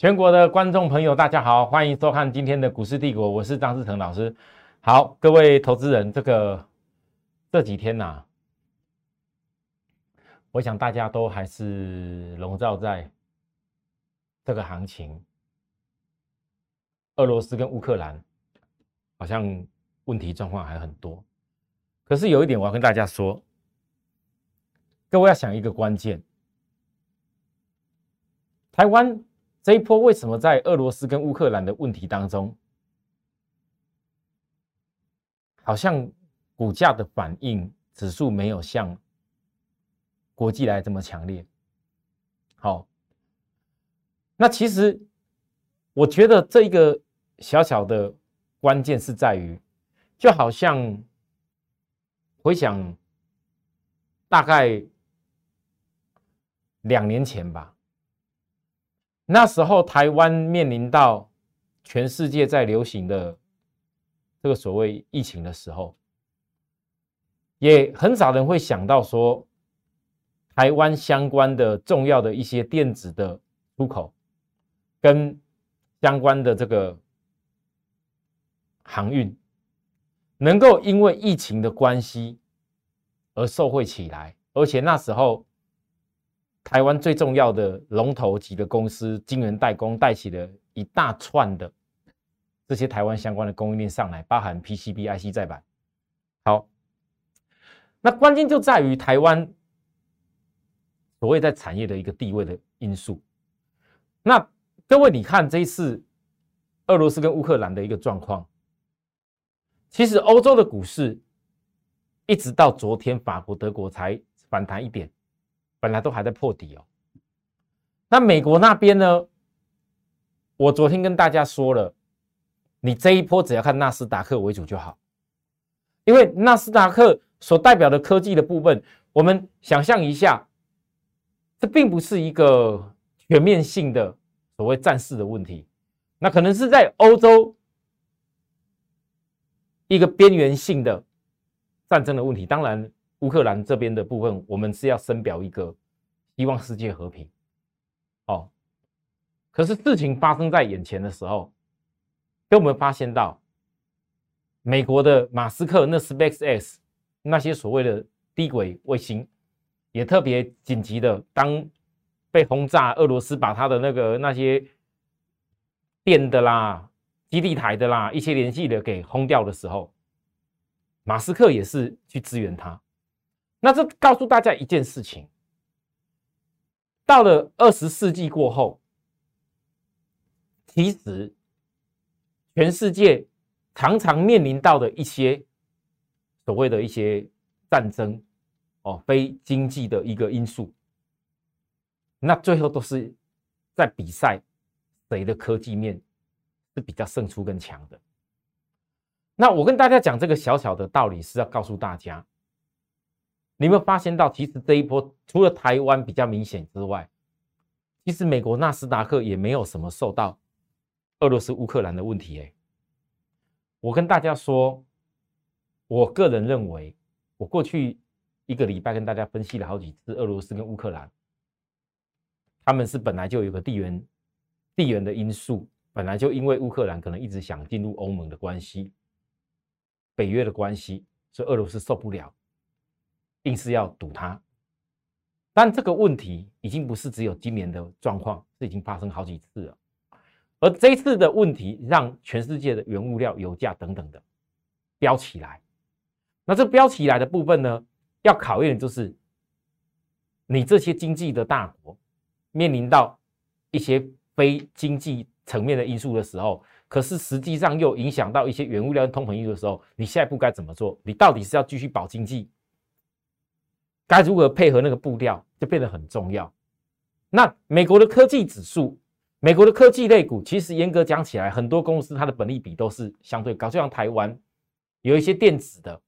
全国的观众朋友，大家好，欢迎收看今天的股市帝国，我是张志成老师。好，各位投资人，这个这几天呐、我想大家都还是笼罩在这个行情。俄罗斯跟乌克兰好像问题状况还很多，可是有一点我要跟大家说，各位要想一个关键，台湾。这一波为什么在俄罗斯跟乌克兰的问题当中，好像股价的反应指数没有像国际来这么强烈？好，那其实我觉得这一个小小的关键是在于，就好像回想大概两年前吧。那时候台湾面临到全世界在流行的这个所谓疫情的时候，也很少人会想到说，台湾相关的重要的一些电子的出口跟相关的这个航运，能够因为疫情的关系而受惠起来，而且那时候。台湾最重要的龙头级的公司晶圆代工带起了一大串的这些台湾相关的供应链上来，包含 PCB、IC 载板。好，那关键就在于台湾所谓在产业的一个地位的因素。那各位，你看这一次俄罗斯跟乌克兰的一个状况，其实欧洲的股市一直到昨天，法国、德国才反弹一点。本来都还在破底哦，那美国那边呢？我昨天跟大家说了，你这一波只要看纳斯达克为主就好，因为纳斯达克所代表的科技的部分，我们想象一下，这并不是一个全面性的所谓战事的问题，那可能是在欧洲一个边缘性的战争的问题，当然。乌克兰这边的部分，我们是要深表一个希望世界和平，哦。可是事情发生在眼前的时候，给我们发现到，美国的马斯克那 SpaceX 那些所谓的低轨卫星，也特别紧急的，当被轰炸，俄罗斯把他的那个那些电的啦、基地台的啦、一些联系的给轰掉的时候，马斯克也是去支援他。那这告诉大家一件事情：到了二十世纪过后，其实全世界常常面临到的一些所谓的一些战争哦，非经济的一个因素，那最后都是在比赛谁的科技面是比较胜出更强的。那我跟大家讲这个小小的道理，是要告诉大家。你有没有发现到，其实这一波除了台湾比较明显之外，其实美国纳斯达克也没有什么受到俄罗斯乌克兰的问题。哎，我跟大家说，我个人认为，我过去一个礼拜跟大家分析了好几次，俄罗斯跟乌克兰，他们是本来就有个地缘地缘的因素，本来就因为乌克兰可能一直想进入欧盟的关系、北约的关系，所以俄罗斯受不了。硬是要堵它，但这个问题已经不是只有今年的状况，是已经发生好几次了。而这一次的问题，让全世界的原物料、油价等等的飙起来。那这飙起来的部分呢，要考验的就是你这些经济的大国面临到一些非经济层面的因素的时候，可是实际上又影响到一些原物料通膨因素的时候，你下一步该怎么做？你到底是要继续保经济？该如何配合那个步调，就变得很重要。那美国的科技指数，美国的科技类股，其实严格讲起来，很多公司它的本利比都是相对高。就像台湾有一些电子的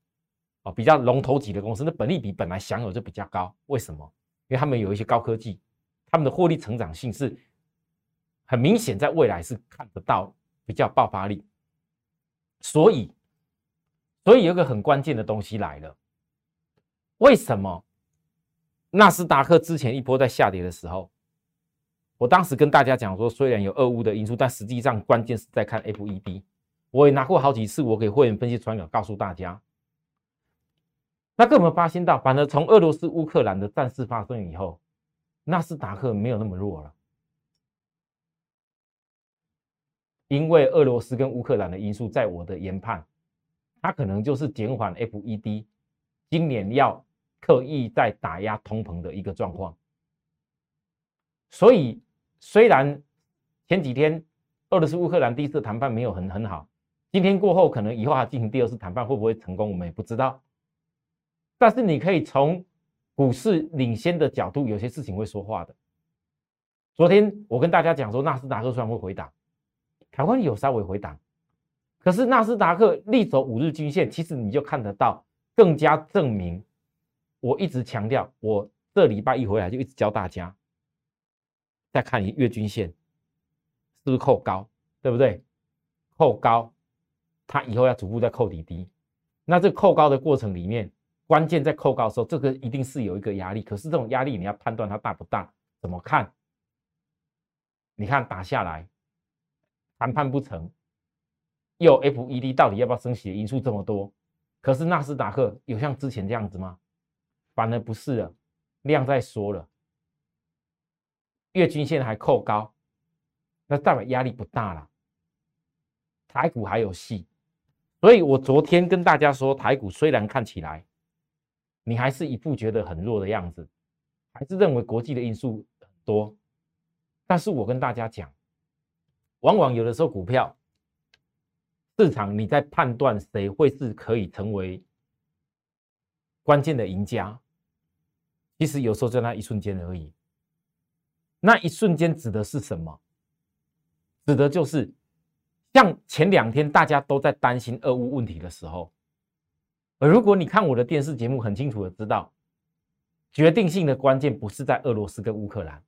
哦，比较龙头级的公司，那本利比本来享有就比较高。为什么？因为他们有一些高科技，他们的获利成长性是很明显，在未来是看得到比较爆发力。所以，所以有个很关键的东西来了，为什么？纳斯达克之前一波在下跌的时候，我当时跟大家讲说，虽然有俄乌的因素，但实际上关键是在看 FED。我也拿过好几次，我给会员分析传稿告诉大家。那各位有没有发现到，反而从俄罗斯乌克兰的战事发生以后，纳斯达克没有那么弱了，因为俄罗斯跟乌克兰的因素，在我的研判，它可能就是减缓 FED 今年要刻意在打压通膨的一个状况。所以，虽然前几天俄罗斯乌克兰第一次谈判没有很很好。今天过后，可能以后还进行第二次谈判，会不会成功，我们也不知道。但是你可以从股市领先的角度，有些事情会说话的。昨天我跟大家讲说，纳斯达克虽然会回档，台湾有稍微回档，可是纳斯达克力走五日均线，其实你就看得到，更加证明我一直强调，我这礼拜一回来就一直教大家，再看你月均线是不是扣高，对不对？扣高。它以后要逐步在扣底低，那这扣高的过程里面，关键在扣高的时候，这个一定是有一个压力。可是这种压力你要判断它大不大，怎么看？你看打下来，谈判不成，又 FED 到底要不要升息的因素这么多，可是纳斯达克有像之前这样子吗？反而不是了，量在缩了，月均线还扣高，那代表压力不大了，台股还有戏。所以我昨天跟大家说，台股虽然看起来你还是一副觉得很弱的样子，还是认为国际的因素很多，但是我跟大家讲，往往有的时候股票市场你在判断谁会是可以成为关键的赢家，其实有时候在那一瞬间而已。那一瞬间指的是什么？指的就是。像前两天大家都在担心俄乌问题的时候，而如果你看我的电视节目，很清楚的知道，决定性的关键不是在俄罗斯跟乌克兰。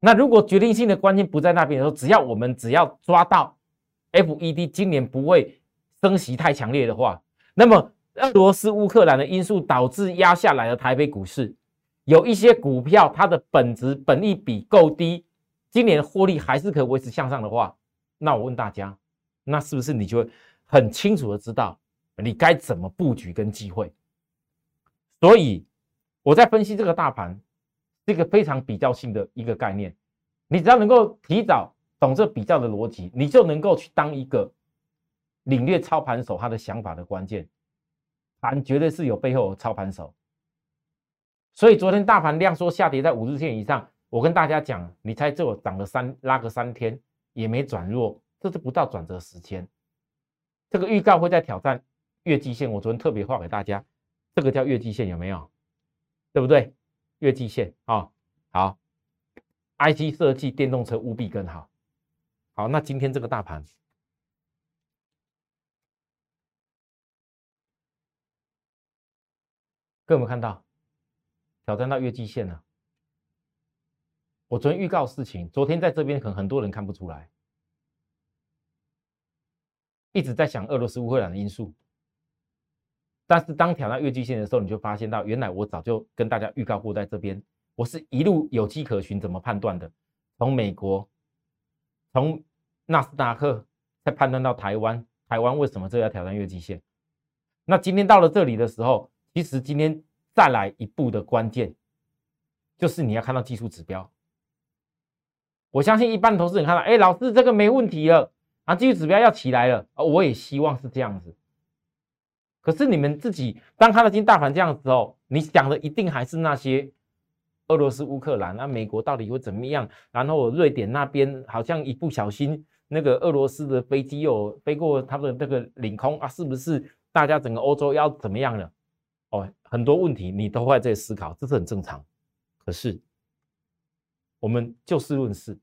那如果决定性的关键不在那边的时候，只要我们只要抓到 FED 今年不会升息太强烈的话，那么俄罗斯乌克兰的因素导致压下来的台北股市，有一些股票它的本值本益比够低，今年获利还是可以维持向上的话。那我问大家，那是不是你就会很清楚的知道你该怎么布局跟机会？所以我在分析这个大盘，是一个非常比较性的一个概念。你只要能够提早懂这比较的逻辑，你就能够去当一个领略操盘手他的想法的关键。盘绝对是有背后操盘手。所以昨天大盘量缩下跌在五日线以上，我跟大家讲，你猜这我涨了三拉个三天。也没转弱，这是不到转折时间。这个预告会在挑战月季线，我昨天特别画给大家，这个叫月季线有没有？对不对？月季线啊，好，IC 设计、电动车务必跟好。好，那今天这个大盘，各位有看到挑战到月季线了？我昨天预告事情，昨天在这边可能很多人看不出来，一直在想俄罗斯乌克兰的因素，但是当挑战月季线的时候，你就发现到原来我早就跟大家预告过，在这边我是一路有迹可循，怎么判断的？从美国，从纳斯达克，再判断到台湾，台湾为什么这要挑战月季线？那今天到了这里的时候，其实今天再来一步的关键，就是你要看到技术指标。我相信一般投资人看到，哎，老师这个没问题了啊，技术指标要起来了啊，我也希望是这样子。可是你们自己当看到今大盘这样子后，你想的一定还是那些俄罗斯、乌克兰啊，美国到底会怎么样？然后瑞典那边好像一不小心，那个俄罗斯的飞机又飞过他的那个领空啊，是不是大家整个欧洲要怎么样了？哦，很多问题你都会在思考，这是很正常。可是我们就事论事。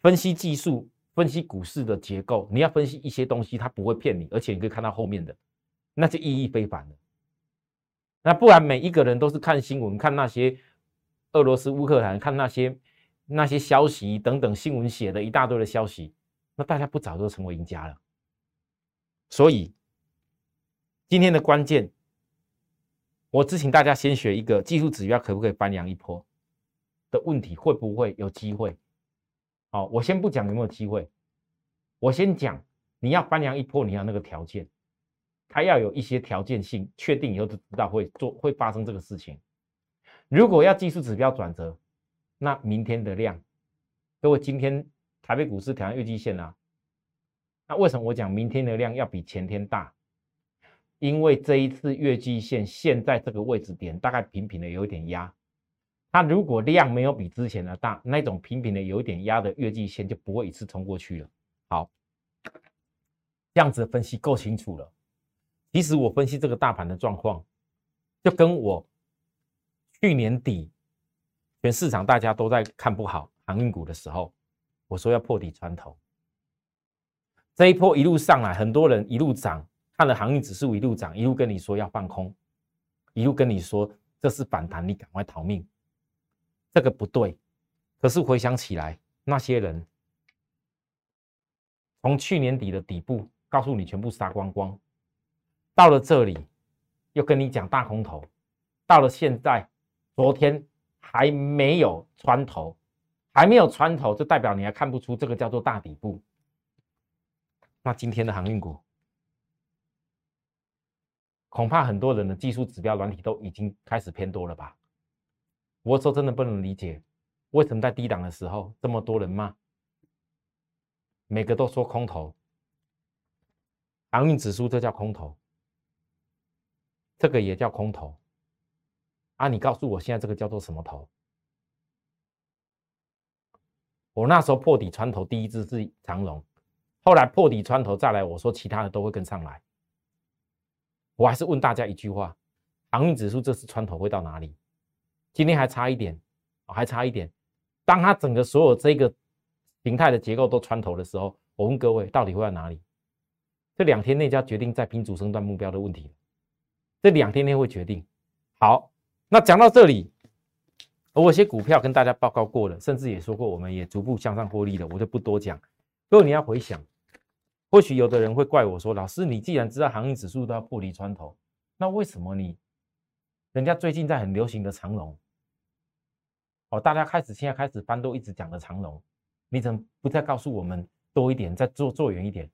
分析技术，分析股市的结构，你要分析一些东西，它不会骗你，而且你可以看到后面的，那就意义非凡了。那不然每一个人都是看新闻，看那些俄罗斯、乌克兰，看那些那些消息等等新闻写的一大堆的消息，那大家不早就成为赢家了。所以今天的关键，我只请大家先学一个技术指标，可不可以翻扬一波？的问题会不会有机会？好，我先不讲有没有机会，我先讲你要翻阳一波，你要那个条件，它要有一些条件性，确定以后就知道会做会发生这个事情。如果要技术指标转折，那明天的量，各位今天台北股市挑战月季线啊，那为什么我讲明天的量要比前天大？因为这一次月季线现在这个位置点大概平平的有一点压，它如果量没有比之前的大，那种平平的有一点压的月季线就不会一次冲过去了。好，这样子分析够清楚了。其实我分析这个大盘的状况，就跟我去年底全市场大家都在看不好航运股的时候，我说要破底穿头，这一波一路上来，很多人一路涨。看了航运指数一路涨，一路跟你说要放空，一路跟你说这是反弹，你赶快逃命。这个不对。可是回想起来，那些人从去年底的底部告诉你全部杀光光，到了这里又跟你讲大空头，到了现在，昨天还没有穿头，还没有穿头，就代表你还看不出这个叫做大底部。那今天的航运股。恐怕很多人的技术指标软体都已经开始偏多了吧？我说真的不能理解，为什么在低档的时候这么多人骂，每个都说空头，航运指数这叫空头，这个也叫空头啊？你告诉我现在这个叫做什么头？我那时候破底穿头第一支是长龙，后来破底穿头再来，我说其他的都会跟上来。我还是问大家一句话：航运指数这次穿头会到哪里？今天还差一点，还差一点。当它整个所有这个形态的结构都穿头的时候，我问各位，到底会在哪里？这两天内就要决定在拼主升段目标的问题这两天内会决定。好，那讲到这里，我有些股票跟大家报告过了，甚至也说过，我们也逐步向上获利了，我就不多讲。各位你要回想。或许有的人会怪我说：“老师，你既然知道行业指数都要破离穿头，那为什么你人家最近在很流行的长龙哦，大家开始现在开始翻都一直讲的长龙，你怎么不再告诉我们多一点，再做做远一点？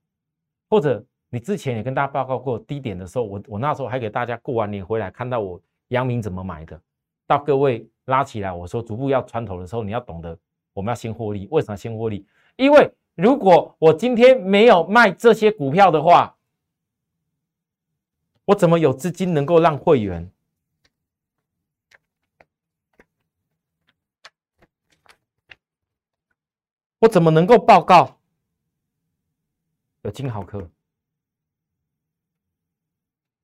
或者你之前也跟大家报告过低点的时候，我我那时候还给大家过完年回来看到我阳明怎么买的，到各位拉起来，我说逐步要穿头的时候，你要懂得我们要先获利，为什么先获利？因为。如果我今天没有卖这些股票的话，我怎么有资金能够让会员？我怎么能够报告有金豪科？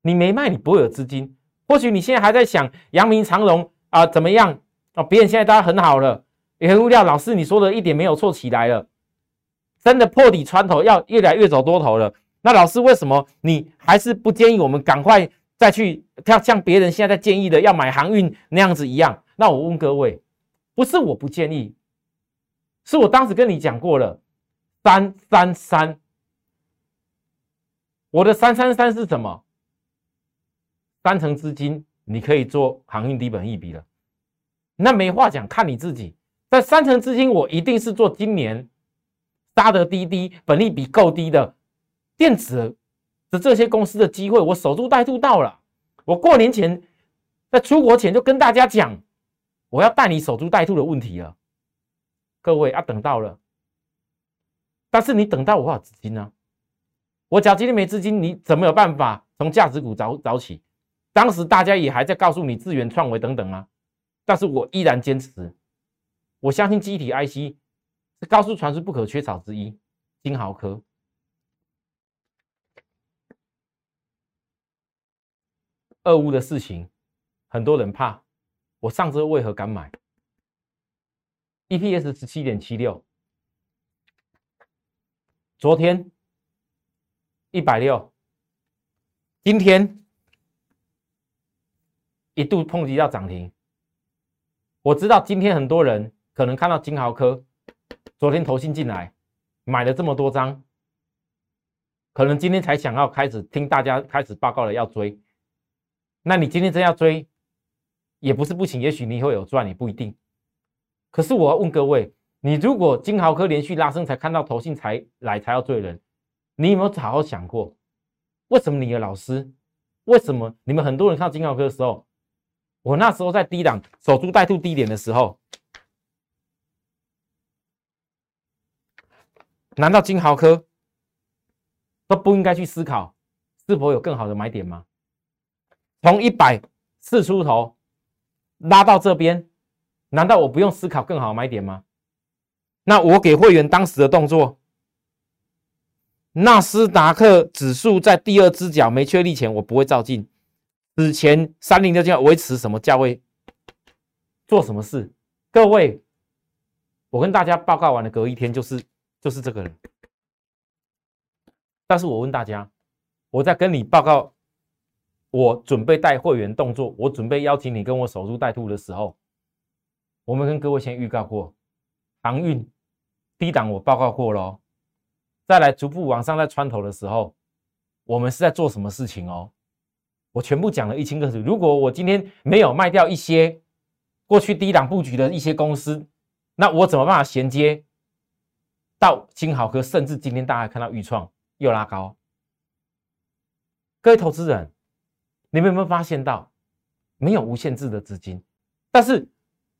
你没卖，你不会有资金。或许你现在还在想阳明长荣啊怎么样啊？别人现在大家很好了，原物料老师你说的一点没有错，起来了。真的破底穿头要越来越走多头了，那老师为什么你还是不建议我们赶快再去像像别人现在在建议的要买航运那样子一样？那我问各位，不是我不建议，是我当时跟你讲过了，三三三，我的三三三是什么？三成资金你可以做航运低本一笔了，那没话讲，看你自己。在三成资金，我一定是做今年。搭的低低，本利比够低的电子的这些公司的机会，我守株待兔到了。我过年前在出国前就跟大家讲，我要带你守株待兔的问题了。各位啊，等到了，但是你等到我有资金呢？我假如今天没资金，你怎么有办法从价值股早早起？当时大家也还在告诉你资源创维等等啊，但是我依然坚持，我相信机体 IC。高速传输不可缺少之一，金豪科。二五的事情，很多人怕。我上周为何敢买？EPS 十七点七六，昨天一百六，今天一度碰击到涨停。我知道今天很多人可能看到金豪科。昨天投信进来买了这么多张，可能今天才想要开始听大家开始报告了要追，那你今天真要追，也不是不行，也许你会有赚，也不一定。可是我要问各位，你如果金豪科连续拉升才看到投信才来才要追人，你有没有好好想过，为什么你的老师，为什么你们很多人看到金豪科的时候，我那时候在低档守株待兔低点的时候，难道金豪科都不应该去思考是否有更好的买点吗？从一百四出头拉到这边。难道我不用思考更好买点吗？那我给会员当时的动作，纳斯达克指数在第二只脚没确立前，我不会照进。此前三零六就要维持什么价位？做什么事？各位，我跟大家报告完了，隔一天就是就是这个人。但是我问大家，我在跟你报告，我准备带会员动作，我准备邀请你跟我守株待兔的时候。我们跟各位先预告过，航运低档我报告过喽，再来逐步往上在穿头的时候，我们是在做什么事情哦？我全部讲了一清二楚。如果我今天没有卖掉一些过去低档布局的一些公司，那我怎么办法衔接到金豪科？甚至今天大家看到预创又拉高，各位投资人，你们有没有发现到没有无限制的资金，但是？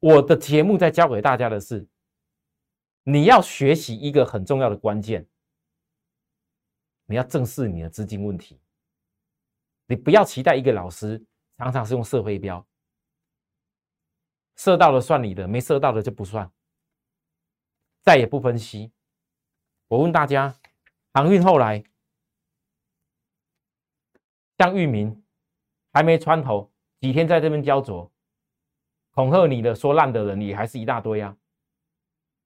我的节目在教给大家的是，你要学习一个很重要的关键，你要正视你的资金问题。你不要期待一个老师常常是用射飞镖，射到了算你的，没射到的就不算，再也不分析。我问大家，航运后来像域名还没穿头，几天在这边焦灼。恐吓你的、说烂的人也还是一大堆啊。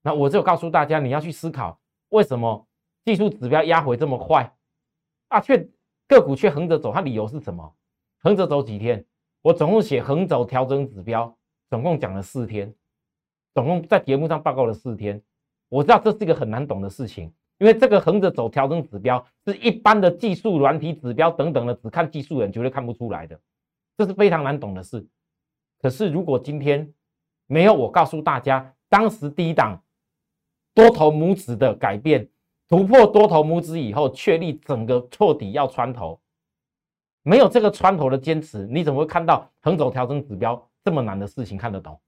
那我就告诉大家，你要去思考，为什么技术指标压回这么快啊？却个股却横着走，它理由是什么？横着走几天？我总共写横走调整指标，总共讲了四天，总共在节目上报告了四天。我知道这是一个很难懂的事情，因为这个横着走调整指标是一般的技术软体指标等等的，只看技术人绝对看不出来的，这是非常难懂的事。可是，如果今天没有我告诉大家，当时低档多头拇指的改变，突破多头拇指以后，确立整个错底要穿头，没有这个穿头的坚持，你怎么会看到横走调整指标这么难的事情看得懂？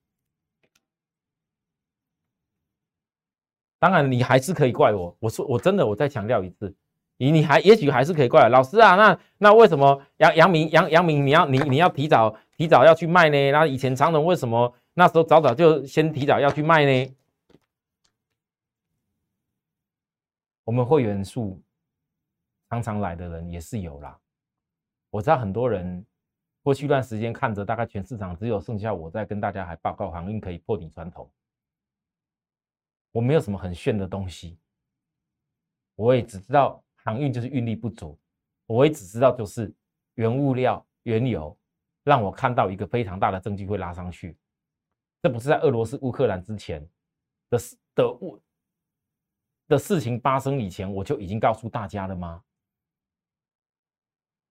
当然，你还是可以怪我。我说，我真的，我再强调一次。你你还也许还是可以怪老师啊，那那为什么杨杨明杨杨明你要你你要提早提早要去卖呢？那以前长荣为什么那时候早早就先提早要去卖呢？我们会员数常常来的人也是有啦。我知道很多人过去一段时间看着大概全市场只有剩下我在跟大家还报告航运可以破顶穿头，我没有什么很炫的东西，我也只知道。航运就是运力不足，我也只知道就是原物料、原油让我看到一个非常大的证据会拉上去。这不是在俄罗斯、乌克兰之前的事的物的事情发生以前，我就已经告诉大家了吗？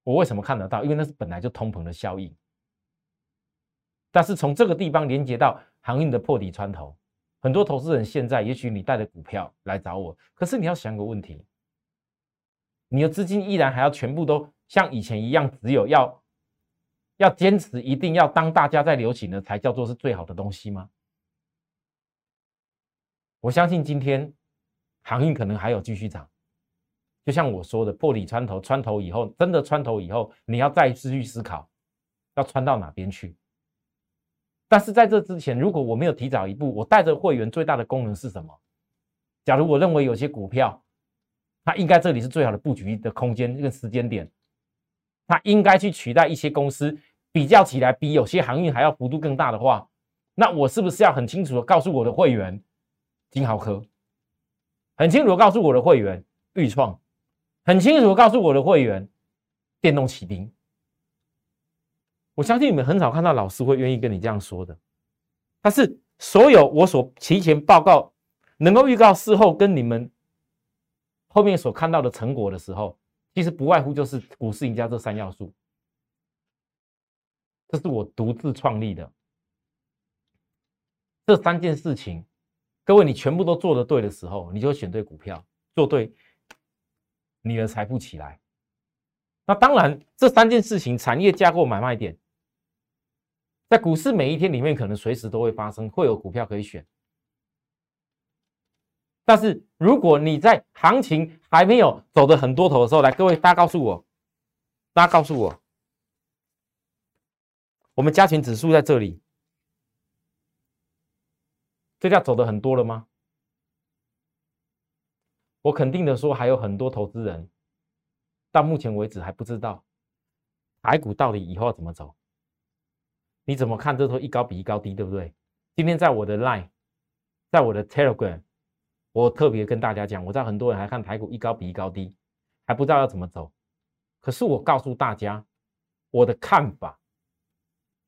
我为什么看得到？因为那是本来就通膨的效应。但是从这个地方连接到航运的破底穿头，很多投资人现在也许你带着股票来找我，可是你要想个问题。你的资金依然还要全部都像以前一样，只有要要坚持，一定要当大家在流行的才叫做是最好的东西吗？我相信今天航运可能还有继续涨，就像我说的，破底穿头，穿头以后真的穿头以后，你要再次去思考要穿到哪边去。但是在这之前，如果我没有提早一步，我带着会员最大的功能是什么？假如我认为有些股票。它应该这里是最好的布局的空间，这个时间点，它应该去取代一些公司，比较起来比有些航运还要幅度更大的话，那我是不是要很清楚的告诉我的会员，金豪科，很清楚的告诉我的会员，豫创，很清楚的告诉我的会员，电动骑兵。我相信你们很少看到老师会愿意跟你这样说的，但是所有我所提前报告，能够预告事后跟你们。后面所看到的成果的时候，其实不外乎就是股市赢家这三要素。这是我独自创立的，这三件事情，各位你全部都做得对的时候，你就选对股票，做对你的财富起来。那当然，这三件事情，产业架构、买卖点，在股市每一天里面，可能随时都会发生，会有股票可以选。但是如果你在行情还没有走的很多头的时候，来，各位大家告诉我，大家告诉我，我们加权指数在这里，这叫走的很多了吗？我肯定的说，还有很多投资人。到目前为止还不知道台股到底以后要怎么走？你怎么看？这都一高比一高低，对不对？今天在我的 Line，在我的 Telegram，我特别跟大家讲，我知道很多人还看台股一高比一高低，还不知道要怎么走。可是我告诉大家我的看法，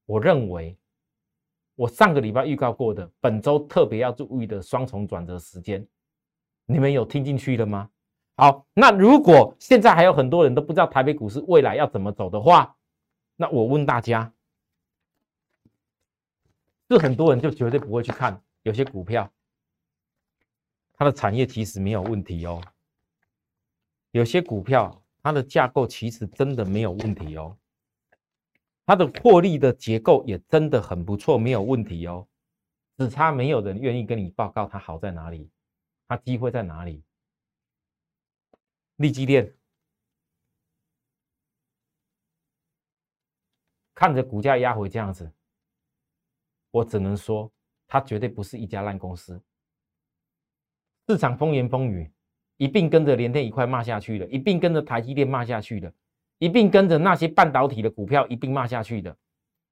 我认为我上个礼拜预告过的本周特别要注意的双重转折时间，你们有听进去了吗？好，那如果现在还有很多人都不知道台北股市未来要怎么走的话，那我问大家，是很多人就绝对不会去看有些股票，它的产业其实没有问题哦，有些股票它的架构其实真的没有问题哦，它的获利的结构也真的很不错，没有问题哦，只差没有人愿意跟你报告它好在哪里，它机会在哪里。利基电看着股价压回这样子，我只能说，它绝对不是一家烂公司。市场风言风语一并跟着联电一块骂下去的，一并跟着台积电骂下去的，一并跟着那些半导体的股票一并骂下去的。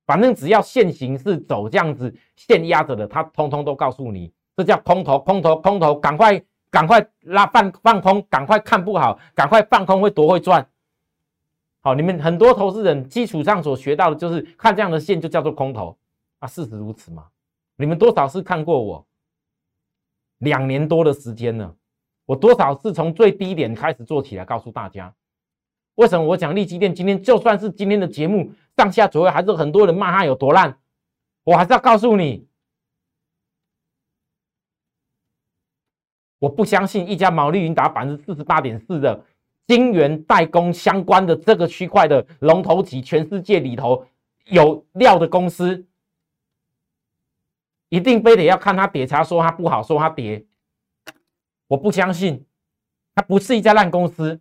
反正只要现形是走这样子现压着的，他通通都告诉你，这叫空头，空头，空头，赶快。赶快拉放放空，赶快看不好，赶快放空会多会赚。好，你们很多投资人基础上所学到的就是看这样的线就叫做空头啊，事实如此嘛？你们多少次看过我两年多的时间呢？我多少次从最低点开始做起来，告诉大家为什么我讲利基店今天就算是今天的节目上下左右还是很多人骂它有多烂，我还是要告诉你。我不相信一家毛利云达百分之四十八点四的晶圆代工相关的这个区块的龙头级，全世界里头有料的公司，一定非得要看它跌茶说它不好，说它跌。我不相信，它不是一家烂公司。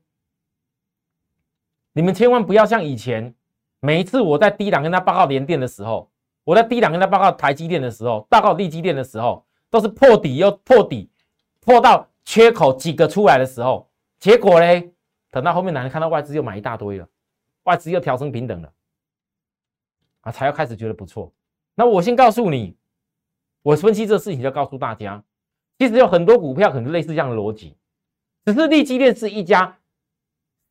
你们千万不要像以前，每一次我在低档跟他报告联电的时候，我在低档跟他报告台积电的时候，报告利基电的时候，都是破底又破底。破到缺口几个出来的时候，结果嘞，等到后面男人看到外资又买一大堆了，外资又调升平等了，啊，才要开始觉得不错。那我先告诉你，我分析这事情就告诉大家，其实有很多股票可能类似这样的逻辑，只是利基电是一家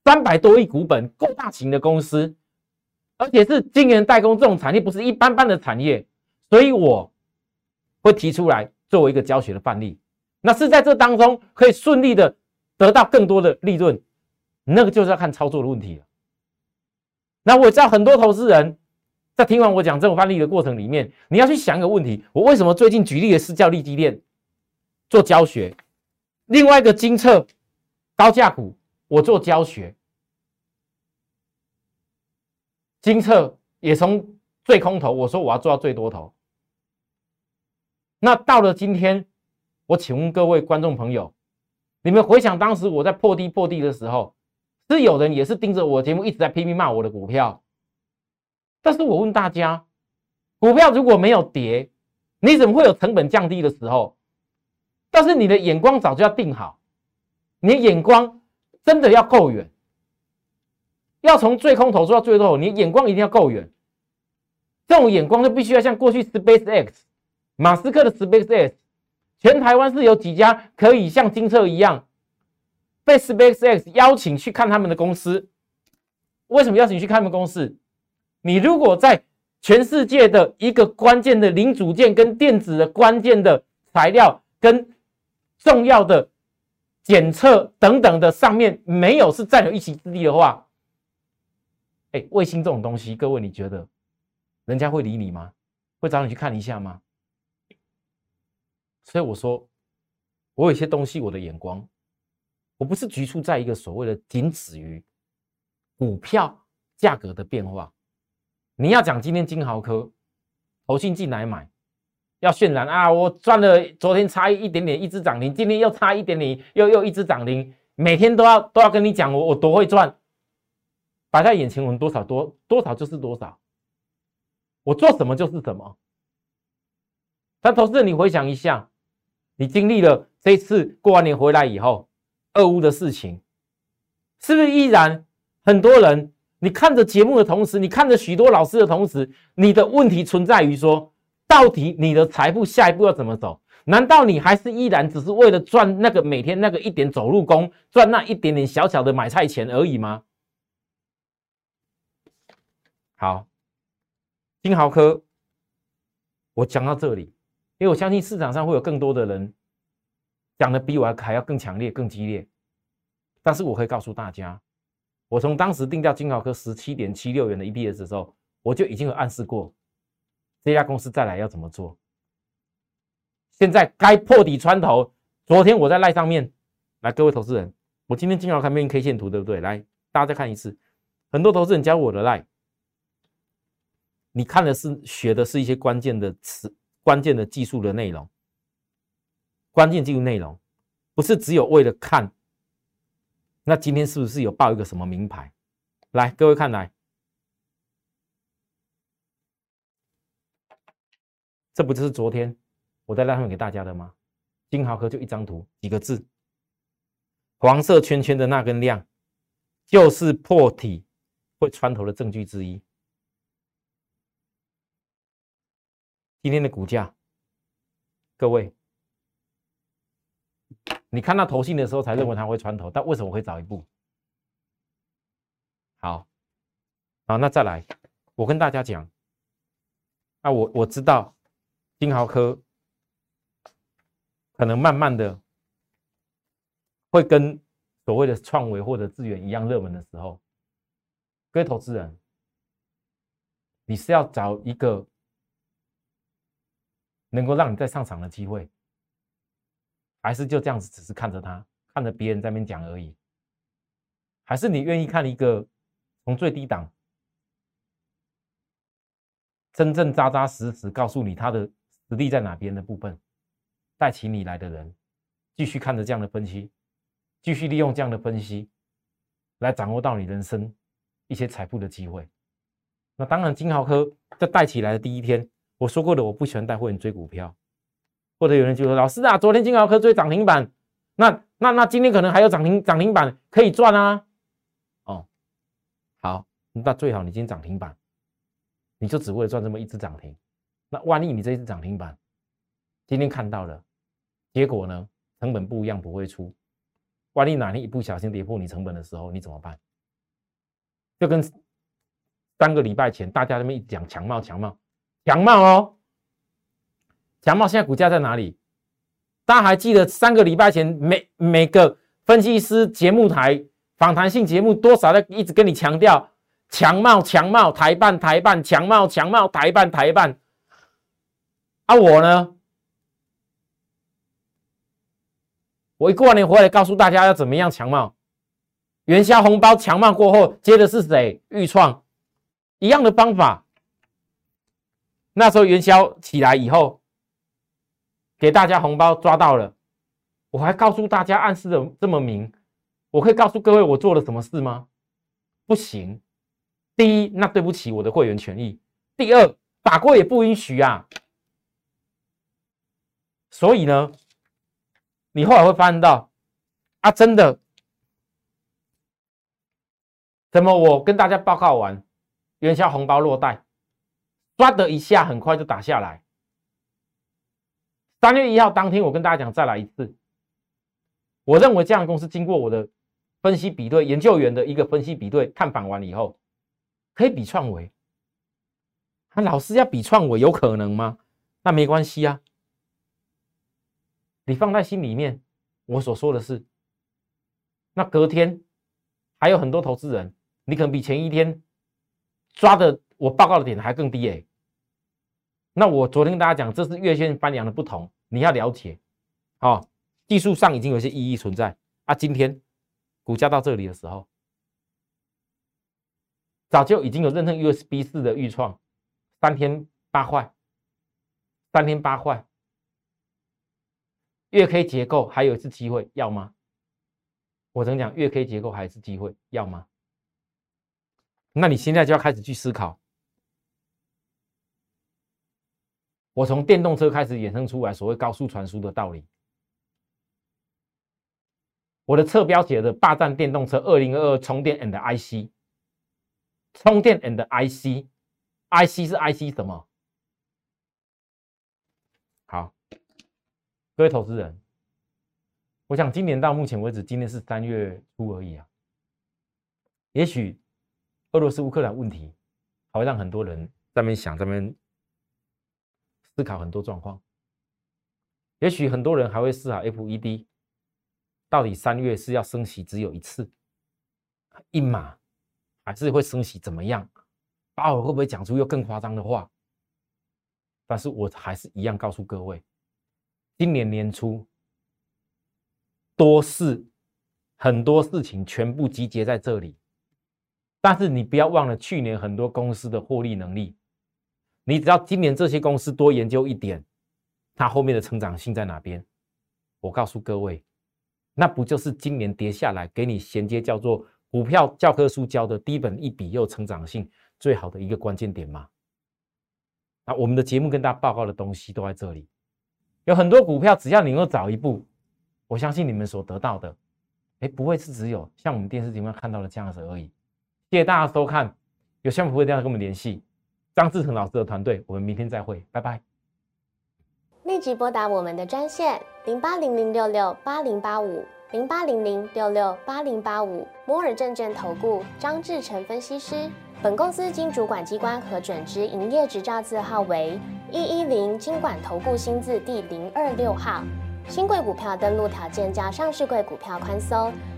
三百多亿股本够大型的公司，而且是晶圆代工这种产业不是一般般的产业，所以我会提出来作为一个教学的范例。那是在这当中可以顺利的得到更多的利润，那个就是要看操作的问题了。那我知道很多投资人在听完我讲这种范例的过程里面，你要去想一个问题：我为什么最近举例的是叫利基链做教学？另外一个金策高价股我做教学，金策也从最空头，我说我要做到最多头。那到了今天。我请问各位观众朋友，你们回想当时我在破低破低的时候，是有人也是盯着我节目一直在拼命骂我的股票。但是我问大家，股票如果没有跌，你怎么会有成本降低的时候？但是你的眼光早就要定好，你眼光真的要够远，要从最空头做到最后，你眼光一定要够远。这种眼光就必须要像过去 Space X 马斯克的 Space X。全台湾是有几家可以像金策一样被 SpaceX 邀请去看他们的公司？为什么邀请去看他们公司？你如果在全世界的一个关键的零组件跟电子的关键的材料跟重要的检测等等的上面没有是占有一席之地的话，哎，卫星这种东西，各位你觉得人家会理你吗？会找你去看一下吗？所以我说，我有些东西，我的眼光，我不是局促在一个所谓的仅止于股票价格的变化。你要讲今天金豪科投信进来买，要渲染啊，我赚了，昨天差一点点一只涨停，今天又差一点点又又一只涨停，每天都要都要跟你讲我我多会赚，摆在眼前我们多少多多少就是多少，我做什么就是什么。但投资人，你回想一下。你经历了这次过完年回来以后，俄乌的事情，是不是依然很多人？你看着节目的同时，你看着许多老师的同时，你的问题存在于说，到底你的财富下一步要怎么走？难道你还是依然只是为了赚那个每天那个一点走路工，赚那一点点小小的买菜钱而已吗？好，金豪科，我讲到这里。因为我相信市场上会有更多的人讲的比我还要更强烈、更激烈，但是我可以告诉大家，我从当时定调金豪科十七点七六元的 EPS 的时候，我就已经有暗示过这家公司再来要怎么做。现在该破底穿头，昨天我在赖上面来，各位投资人，我今天经常看面 K 线图，对不对？来，大家再看一次，很多投资人加入我的赖，你看的是学的是一些关键的词。关键的技术的内容，关键技术内容不是只有为了看。那今天是不是有报一个什么名牌？来，各位看来，这不就是昨天我在拉上给大家的吗？金豪科就一张图，几个字，黄色圈圈的那根量，就是破体会穿头的证据之一。今天的股价，各位，你看到头信的时候才认为它会穿头，但为什么会早一步？好，好，那再来，我跟大家讲，那我我知道金豪科可能慢慢的会跟所谓的创维或者资源一样热门的时候，各位投资人，你是要找一个。能够让你再上场的机会，还是就这样子，只是看着他，看着别人在那边讲而已？还是你愿意看一个从最低档，真正扎扎实实告诉你他的实力在哪边的部分，带起你来的人，继续看着这样的分析，继续利用这样的分析，来掌握到你人生一些财富的机会？那当然，金豪科在带起来的第一天。我说过的，我不喜欢带会员追股票，或者有人就说：“老师啊，昨天金豪科追涨停板，那那那今天可能还有涨停涨停板可以赚啊。”哦，好，那最好你今天涨停板，你就只为了赚这么一只涨停。那万一你这一只涨停板今天看到了，结果呢，成本不一样不会出，万一哪天一不小心跌破你成本的时候，你怎么办？就跟三个礼拜前大家那么一讲强茂强茂。强茂哦，强茂现在股价在哪里？大家还记得三个礼拜前每每个分析师节目台访谈性节目多少在一直跟你强调强茂强茂台办台办强茂强茂台办台办啊我呢？我一过完年回来告诉大家要怎么样强茂元宵红包强茂过后接的是谁？豫创一样的方法。那时候元宵起来以后，给大家红包抓到了，我还告诉大家暗示的这么明，我可以告诉各位我做了什么事吗？不行。第一，那对不起我的会员权益；第二，法规也不允许啊。所以呢，你后来会发现到，啊，真的，怎么我跟大家报告完元宵红包落袋？抓的一下，很快就打下来。三月一号当天，我跟大家讲，再来一次。我认为这样的公司经过我的分析比对，研究员的一个分析比对，探访完以后，可以比创维。那老师要比创维，有可能吗？那没关系啊，你放在心里面。我所说的是，那隔天还有很多投资人，你可能比前一天抓的我报告的点还更低哎。那我昨天跟大家讲，这是月线翻阳的不同。你要了解，哦，技术上已经有些意义存在啊。今天股价到这里的时候，早就已经有认证 USB 四的预创，三天八块，三天八块，月 K 结构还有一次机会，要吗？我曾讲月 K 结构还是机会，要吗？那你现在就要开始去思考。我从电动车开始衍生出来所谓高速传输的道理。我的侧标写的霸占电动车二零二二充电 and IC，充电 and IC，IC 是 IC 什么？好，各位投资人，我想今年到目前为止，今天是三月初而已啊。也许俄罗斯乌克兰问题还会让很多人在那边想，在那边。思考很多状况，也许很多人还会思考 FED 到底三月是要升息只有一次一码，还是会升息怎么样？鲍尔会不会讲出又更夸张的话？但是我还是一样告诉各位，今年年初多事很多事情全部集结在这里，但是你不要忘了去年很多公司的获利能力。你只要今年这些公司多研究一点，它后面的成长性在哪边？我告诉各位，那不就是今年跌下来给你衔接叫做股票教科书教的低本一比又成长性最好的一个关键点吗？啊，我们的节目跟大家报告的东西都在这里，有很多股票，只要你能够早一步，我相信你们所得到的，哎，不会是只有像我们电视节目看到的这样子而已。谢谢大家收看，有项目会一定要跟我们联系。张志成老师的团队，我们明天再会，拜拜。立即拨打我们的专线零八零零六六八零八五零八零零六六八零八五摩尔证券投顾张志成分析师。本公司经主管机关核准之营业执照字号为一一零金管投顾新字第零二六号。新贵股票登录条件较上市贵股票宽松，